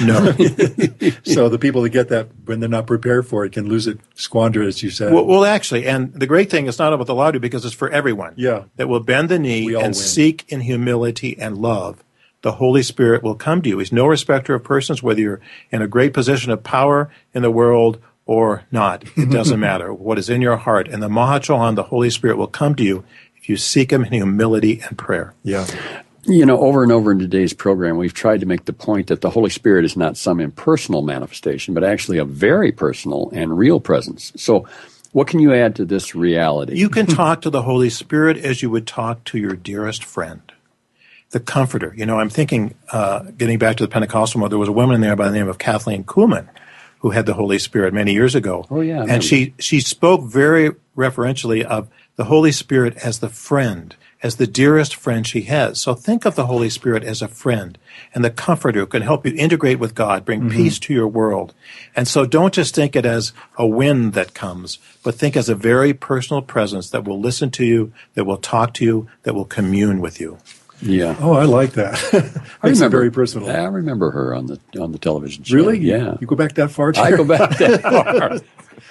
S7: No. [LAUGHS]
S3: so the people that get that when they're not prepared for it can lose it, squander it, as you said.
S7: well, well, actually, and the great thing is not about the lottery because it's for everyone.
S3: Yeah.
S7: That will bend the knee and
S3: win.
S7: seek in humility and love. The Holy Spirit will come to you. He's no respecter of persons, whether you're in a great position of power in the world or not. It doesn't [LAUGHS] matter. What is in your heart. And the Maha Chohan, the Holy Spirit, will come to you if you seek Him in humility and prayer.
S3: yeah,
S4: You know, over and over in today's program, we've tried to make the point that the Holy Spirit is not some impersonal manifestation, but actually a very personal and real presence. So, what can you add to this reality?
S7: You can [LAUGHS] talk to the Holy Spirit as you would talk to your dearest friend, the Comforter. You know, I'm thinking, uh, getting back to the Pentecostal mode, there was a woman there by the name of Kathleen Kuhlman who had the Holy Spirit many years ago.
S4: Oh, yeah, I remember.
S7: And she, she spoke very referentially of the Holy Spirit as the friend, as the dearest friend she has. So think of the Holy Spirit as a friend and the comforter who can help you integrate with God, bring mm-hmm. peace to your world. And so don't just think it as a wind that comes, but think as a very personal presence that will listen to you, that will talk to you, that will commune with you.
S4: yeah.
S3: Oh, I like that. [LAUGHS]
S4: I remember
S3: very personal.
S4: I remember her on the on the television show.
S3: Really?
S4: Yeah.
S3: You go back that far?
S4: I go back that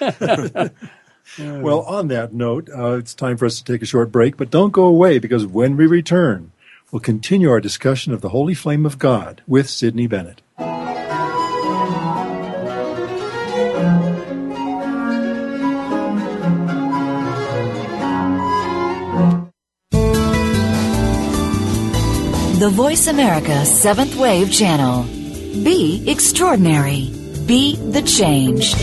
S4: [LAUGHS] far. [LAUGHS]
S3: Well, on that note, uh, it's time for us to take a short break, but don't go away because when we return, we'll continue our discussion of the Holy Flame of God with Sidney Bennett.
S1: The Voice America Seventh Wave Channel. Be extraordinary. Be the change.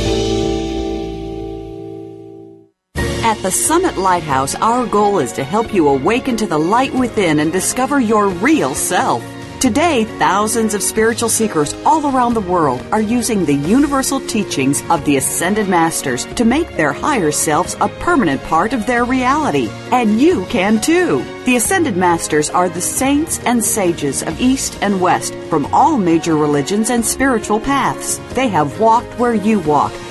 S2: At the Summit Lighthouse, our goal is to help you awaken to the light within and discover your real self. Today, thousands of spiritual seekers all around the world are using the universal teachings of the Ascended Masters to make their higher selves a permanent part of their reality. And you can too. The Ascended Masters are the saints and sages of East and West from all major religions and spiritual paths. They have walked where you walk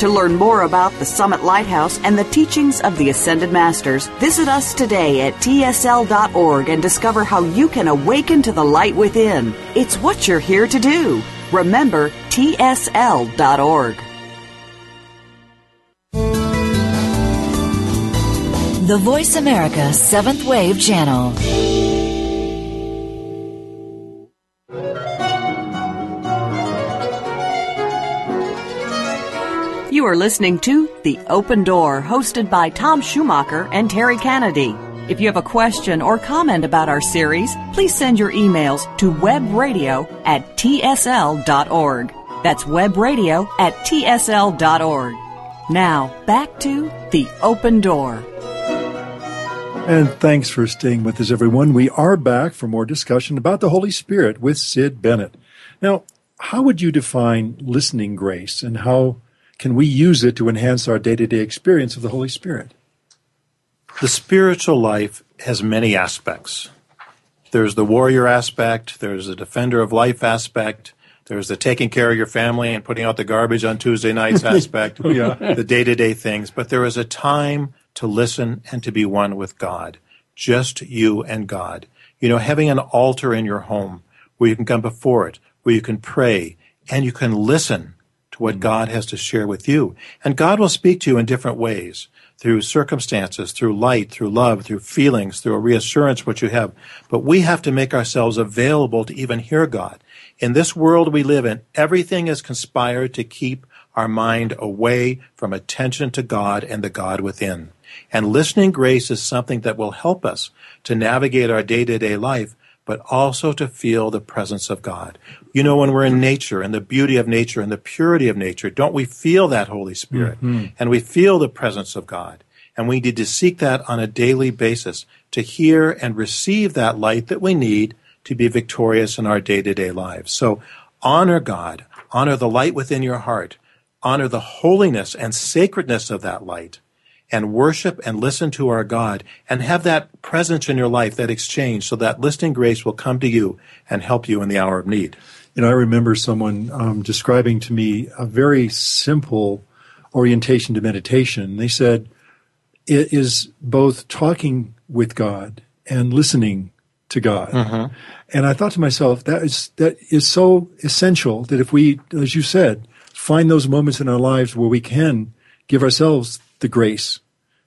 S2: To learn more about the Summit Lighthouse and the teachings of the Ascended Masters, visit us today at tsl.org and discover how you can awaken to the light within. It's what you're here to do. Remember, tsl.org.
S1: The Voice America Seventh Wave Channel.
S2: You are listening to The Open Door, hosted by Tom Schumacher and Terry Kennedy. If you have a question or comment about our series, please send your emails to webradio at tsl.org. That's webradio at tsl.org. Now, back to The Open Door.
S3: And thanks for staying with us, everyone. We are back for more discussion about the Holy Spirit with Sid Bennett. Now, how would you define listening grace and how can we use it to enhance our day to day experience of the Holy Spirit?
S7: The spiritual life has many aspects. There's the warrior aspect, there's the defender of life aspect, there's the taking care of your family and putting out the garbage on Tuesday nights [LAUGHS] aspect, oh,
S3: yeah.
S7: the day to day things. But there is a time to listen and to be one with God. Just you and God. You know, having an altar in your home where you can come before it, where you can pray, and you can listen to what mm-hmm. God has to share with you. And God will speak to you in different ways through circumstances, through light, through love, through feelings, through a reassurance what you have. But we have to make ourselves available to even hear God. In this world we live in, everything is conspired to keep our mind away from attention to God and the God within. And listening grace is something that will help us to navigate our day to day life but also to feel the presence of God. You know, when we're in nature and the beauty of nature and the purity of nature, don't we feel that Holy Spirit? Mm-hmm. And we feel the presence of God. And we need to seek that on a daily basis to hear and receive that light that we need to be victorious in our day to day lives. So honor God, honor the light within your heart, honor the holiness and sacredness of that light, and worship and listen to our God and have that presence in your life, that exchange, so that listening grace will come to you and help you in the hour of need.
S3: You know, I remember someone um, describing to me a very simple orientation to meditation. They said it is both talking with God and listening to God. Mm-hmm. And I thought to myself, that is that is so essential that if we, as you said, find those moments in our lives where we can give ourselves the grace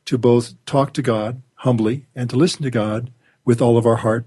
S3: to both talk to God humbly and to listen to God with all of our heart.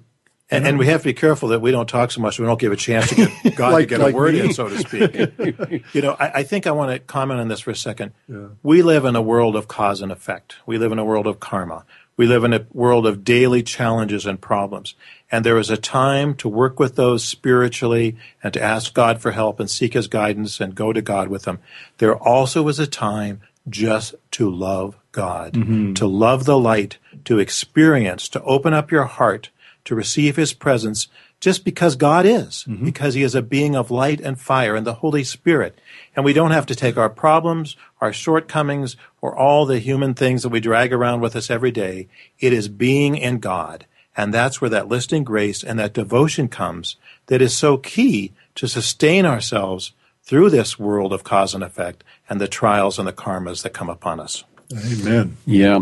S7: And, and we have to be careful that we don't talk so much we don't give a chance to get [LAUGHS] God like, to get like a word me. in, so to speak. [LAUGHS] you know, I, I, think I want to comment on this for a second. Yeah. We live in a world of cause and effect. We live in a world of karma. We live in a world of daily challenges and problems. And there is a time to work with those spiritually and to ask God for help and seek His guidance and go to God with them. There also is a time just to love God, mm-hmm. to love the light, to experience, to open up your heart, to receive His presence, just because God is, mm-hmm. because He is a being of light and fire and the Holy Spirit. And we don't have to take our problems, our shortcomings, or all the human things that we drag around with us every day. It is being in God. And that's where that listening grace and that devotion comes that is so key to sustain ourselves through this world of cause and effect and the trials and the karmas that come upon us.
S3: Amen.
S4: Yeah.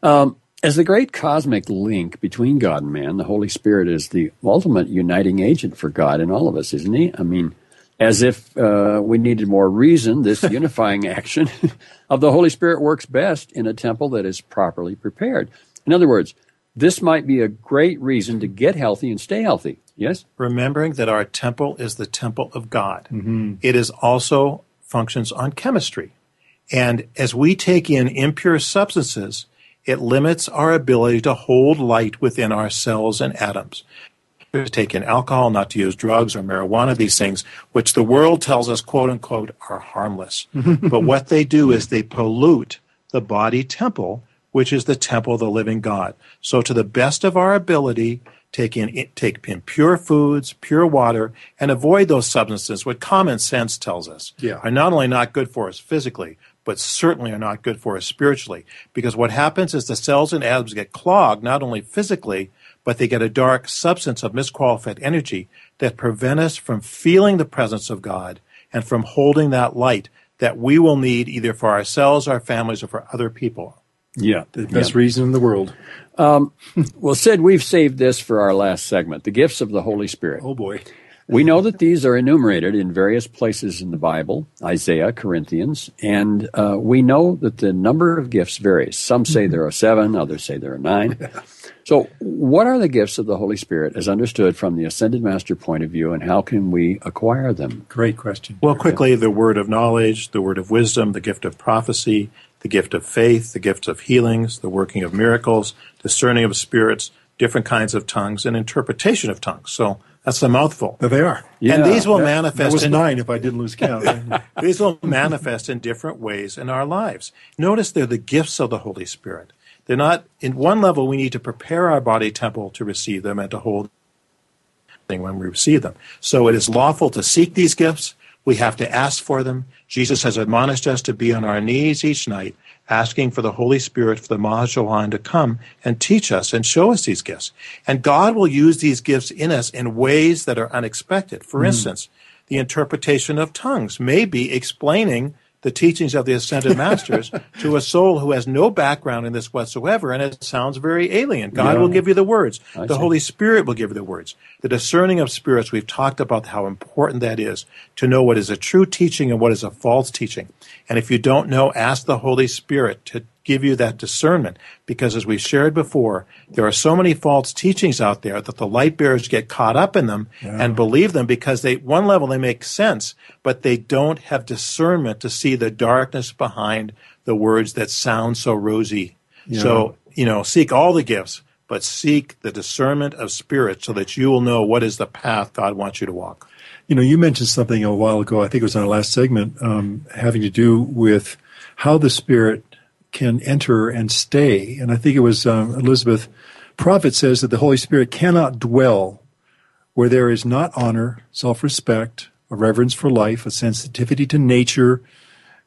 S4: Um, as the great cosmic link between God and man, the Holy Spirit is the ultimate uniting agent for God in all of us, isn't he? I mean, as if uh, we needed more reason, this [LAUGHS] unifying action [LAUGHS] of the Holy Spirit works best in a temple that is properly prepared. In other words, this might be a great reason to get healthy and stay healthy. Yes?
S7: Remembering that our temple is the temple of God. Mm-hmm. It is also functions on chemistry. And as we take in impure substances, it limits our ability to hold light within our cells and atoms. To take in alcohol, not to use drugs or marijuana, these things, which the world tells us, quote unquote, are harmless. [LAUGHS] but what they do is they pollute the body temple which is the temple of the living God. So to the best of our ability, take in, take in pure foods, pure water, and avoid those substances, what common sense tells us yeah. are not only not good for us physically, but certainly are not good for us spiritually. Because what happens is the cells and atoms get clogged, not only physically, but they get a dark substance of misqualified energy that prevent us from feeling the presence of God and from holding that light that we will need either for ourselves, our families, or for other people.
S3: Yeah, the best yeah. reason in the world.
S4: Um, well, Sid, we've saved this for our last segment the gifts of the Holy Spirit.
S3: Oh, boy.
S4: We know that these are enumerated in various places in the Bible, Isaiah, Corinthians, and uh, we know that the number of gifts varies. Some say there are seven, others say there are nine. [LAUGHS] So, what are the gifts of the Holy Spirit as understood from the Ascended Master point of view, and how can we acquire them?
S3: Great question.
S7: Well, quickly, the word of knowledge, the word of wisdom, the gift of prophecy, the gift of faith, the gift of healings, the working of miracles, discerning of spirits, different kinds of tongues, and interpretation of tongues. So that's a mouthful.
S3: There they are.
S7: Yeah, and these will that, manifest.
S3: That was in, nine if I didn't lose count. [LAUGHS]
S7: these will manifest in different ways in our lives. Notice they're the gifts of the Holy Spirit. They're not, in one level, we need to prepare our body temple to receive them and to hold them when we receive them. So it is lawful to seek these gifts. We have to ask for them. Jesus has admonished us to be on our knees each night, asking for the Holy Spirit, for the Maha Chohan to come and teach us and show us these gifts. And God will use these gifts in us in ways that are unexpected. For mm. instance, the interpretation of tongues may be explaining the teachings of the ascended masters to a soul who has no background in this whatsoever, and it sounds very alien. God yeah. will give you the words. I the see. Holy Spirit will give you the words. The discerning of spirits, we've talked about how important that is to know what is a true teaching and what is a false teaching. And if you don't know, ask the Holy Spirit to give you that discernment. Because as we shared before, there are so many false teachings out there that the light bearers get caught up in them yeah. and believe them because they, one level, they make sense, but they don't have discernment to see the darkness behind the words that sound so rosy. Yeah. So, you know, seek all the gifts, but seek the discernment of spirit so that you will know what is the path God wants you to walk.
S3: You know, you mentioned something a while ago, I think it was on our last segment, um, having to do with how the Spirit can enter and stay. And I think it was um, Elizabeth Prophet says that the Holy Spirit cannot dwell where there is not honor, self respect, a reverence for life, a sensitivity to nature,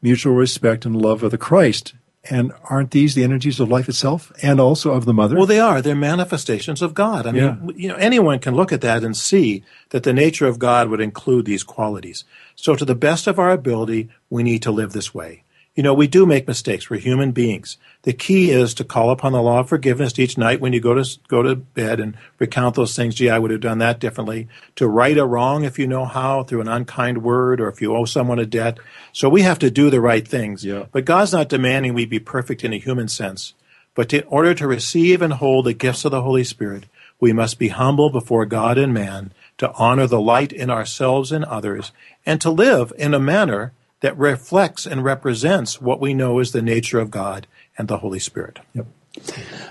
S3: mutual respect, and love of the Christ. And aren't these the energies of life itself and also of the mother?
S7: Well, they are. They're manifestations of God. I mean, you know, anyone can look at that and see that the nature of God would include these qualities. So to the best of our ability, we need to live this way. You know, we do make mistakes. We're human beings. The key is to call upon the law of forgiveness each night when you go to go to bed and recount those things. Gee, I would have done that differently. To right a wrong if you know how through an unkind word or if you owe someone a debt. So we have to do the right things.
S3: Yeah.
S7: But God's not demanding we be perfect in a human sense. But in order to receive and hold the gifts of the Holy Spirit, we must be humble before God and man to honor the light in ourselves and others and to live in a manner that reflects and represents what we know is the nature of God and the Holy Spirit. Yep.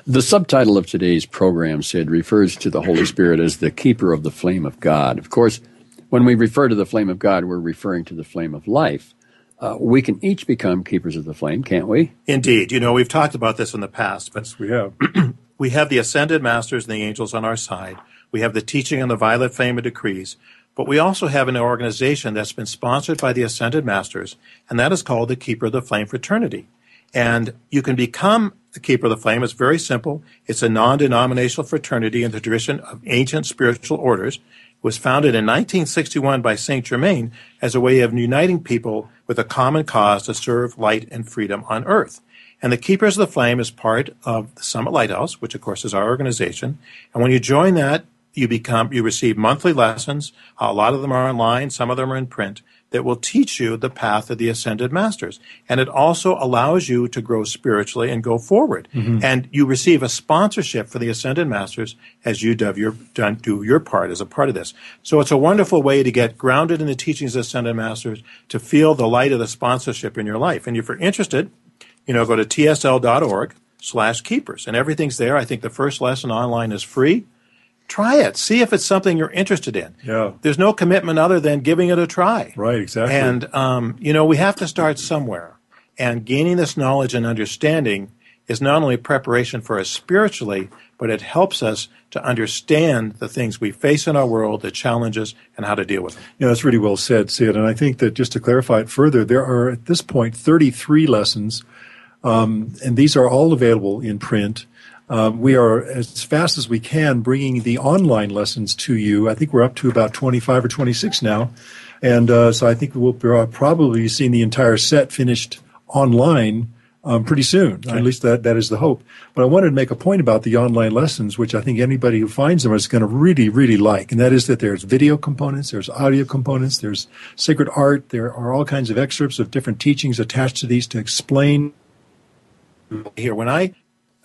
S4: The subtitle of today's program, Sid, refers to the Holy Spirit as the keeper of the flame of God. Of course, when we refer to the flame of God, we're referring to the flame of life. Uh, we can each become keepers of the flame, can't we?
S7: Indeed, you know, we've talked about this in the past, but
S3: we have. [CLEARS THROAT]
S7: we have the ascended masters and the angels on our side. We have the teaching on the violet flame of decrees. But we also have an organization that's been sponsored by the ascended masters, and that is called the Keeper of the Flame Fraternity. And you can become the Keeper of the Flame. It's very simple. It's a non-denominational fraternity in the tradition of ancient spiritual orders. It was founded in 1961 by Saint Germain as a way of uniting people with a common cause to serve light and freedom on earth. And the Keepers of the Flame is part of the Summit Lighthouse, which of course is our organization. And when you join that, you become you receive monthly lessons. A lot of them are online, some of them are in print that will teach you the path of the ascended masters. And it also allows you to grow spiritually and go forward. Mm-hmm. And you receive a sponsorship for the ascended masters as you do your, do your part as a part of this. So it's a wonderful way to get grounded in the teachings of ascended masters, to feel the light of the sponsorship in your life. And if you're interested, you know, go to tsl.org slash keepers and everything's there. I think the first lesson online is free. Try it. See if it's something you're interested in.
S3: Yeah.
S7: There's no commitment other than giving it a try.
S3: Right, exactly.
S7: And, um, you know, we have to start somewhere. And gaining this knowledge and understanding is not only preparation for us spiritually, but it helps us to understand the things we face in our world, the challenges, and how to deal with them.
S3: Yeah, that's really well said, Sid. And I think that just to clarify it further, there are at this point 33 lessons, um, and these are all available in print. Um, we are, as fast as we can, bringing the online lessons to you. I think we're up to about 25 or 26 now. And uh, so I think we'll probably be seeing the entire set finished online um, pretty soon. At least that, that is the hope. But I wanted to make a point about the online lessons, which I think anybody who finds them is going to really, really like. And that is that there's video components, there's audio components, there's sacred art, there are all kinds of excerpts of different teachings attached to these to explain.
S7: here when I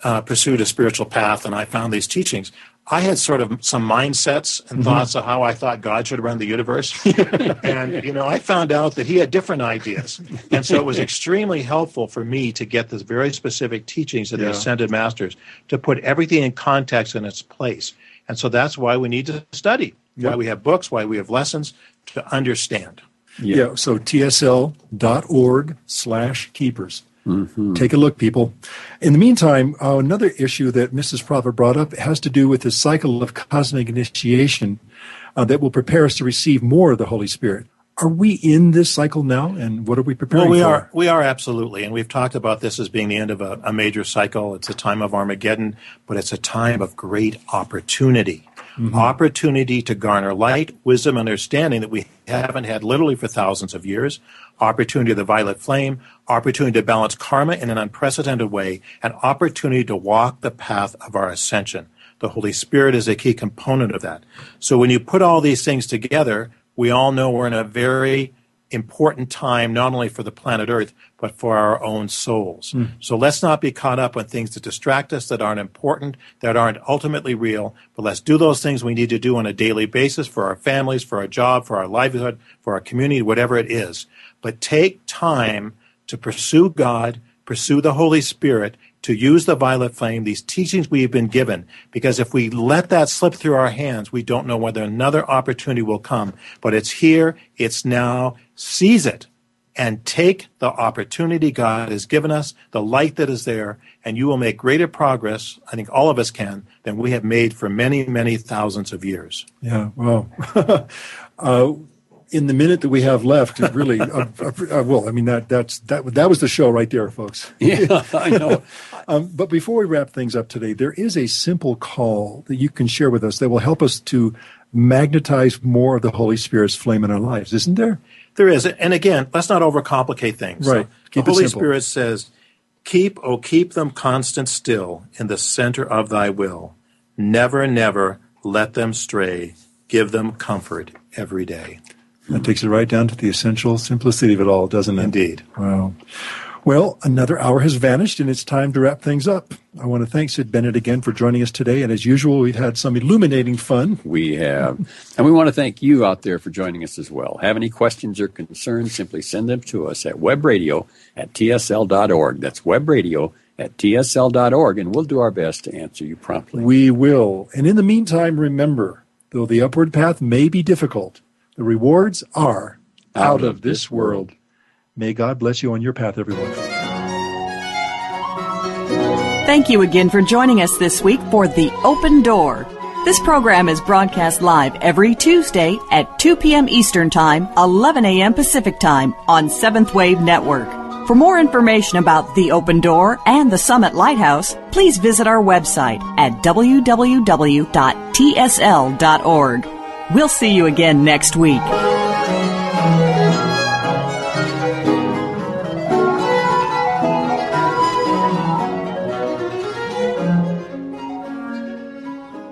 S7: uh, pursued a spiritual path and I found these teachings, I had sort of some mindsets and thoughts of how I thought God should run the universe. [LAUGHS] and, you know, I found out that he had different ideas. And so it was [LAUGHS] extremely helpful for me to get this very specific teachings of the
S3: Yeah.
S7: ascended masters to put everything in context in its place. And so that's why we need to study, why we have books, why we have lessons to understand.
S3: Yeah. so tsl.org slash keepers. Take a look, people. In the meantime, uh, another issue that Mrs. Prophet brought up has to do with the cycle of cosmic initiation uh, that will prepare us to receive more of the Holy Spirit. Are we in this cycle now, and what are we preparing
S7: Well, we
S3: for?
S7: are. We are absolutely, and we've talked about this as being the end of a, a major cycle. It's a time of Armageddon, but it's a time of great opportunity. Mm-hmm. Opportunity to garner light, wisdom, and understanding that we haven't had literally for thousands of years. Opportunity of the violet flame. Opportunity to balance karma in an unprecedented way, and opportunity to walk the path of our ascension. The Holy Spirit is a key component of that. So when you put all these things together, we all know we're in a very important time, not only for the planet Earth, but for our own souls. Hmm. So let's not be caught up on things that distract us, that aren't important, that aren't ultimately real, but let's do those things we need to do on a daily basis for our families, for our job, for our livelihood, for our community, whatever it is. But take time to pursue God, pursue the Holy Spirit, to use the violet flame, these teachings we have been given, because if we let that slip through our hands, we don't know whether another opportunity will come. But it's here, it's now, seize it and take the opportunity God has given us, the light that is there, and you will make greater progress, I think all of us can, than we have made for many, many thousands of years.
S3: Yeah, well, [LAUGHS] uh, in the minute that we have left, really, uh, uh, uh, well, I mean that that's that that was the show right there, folks. [LAUGHS]
S4: Yeah, I know. [LAUGHS]
S3: um, but before we wrap things up today, there is a simple call that you can share with us that will help us to magnetize more of the Holy Spirit's flame in our lives, isn't there?
S7: There is, and again, let's not overcomplicate things.
S3: Right.
S7: So
S3: Keep
S7: the Holy
S3: simple.
S7: Spirit says, "Keep, oh, keep them constant still in the center of Thy will. Never, never let them stray. Give them comfort every day."
S3: That takes it right down to the essential simplicity of it all, doesn't it?
S7: Indeed.
S3: Wow. Well, another hour has vanished and it's time to wrap things up. I want to thank Sid Bennett again for joining us today. And as usual, we've had some illuminating fun.
S4: We have. And we want to thank you out there for joining us as well. Have any questions or concerns, simply send them to us at webradio at tsl.org. That's webradio at tsl.org, and we'll do our best to answer you promptly.
S3: We will. And in the meantime, remember, though the upward path may be difficult, the rewards are out, of this world. May God bless you on your path, everyone.
S2: Thank you again for joining us this week for The Open Door. This program is broadcast live every Tuesday at 2 p.m. Eastern Time, 11 a.m. Pacific Time on Seventh Wave Network. For more information about The Open Door and the Summit Lighthouse, please visit our website at www.tsl.org. We'll see you again next week.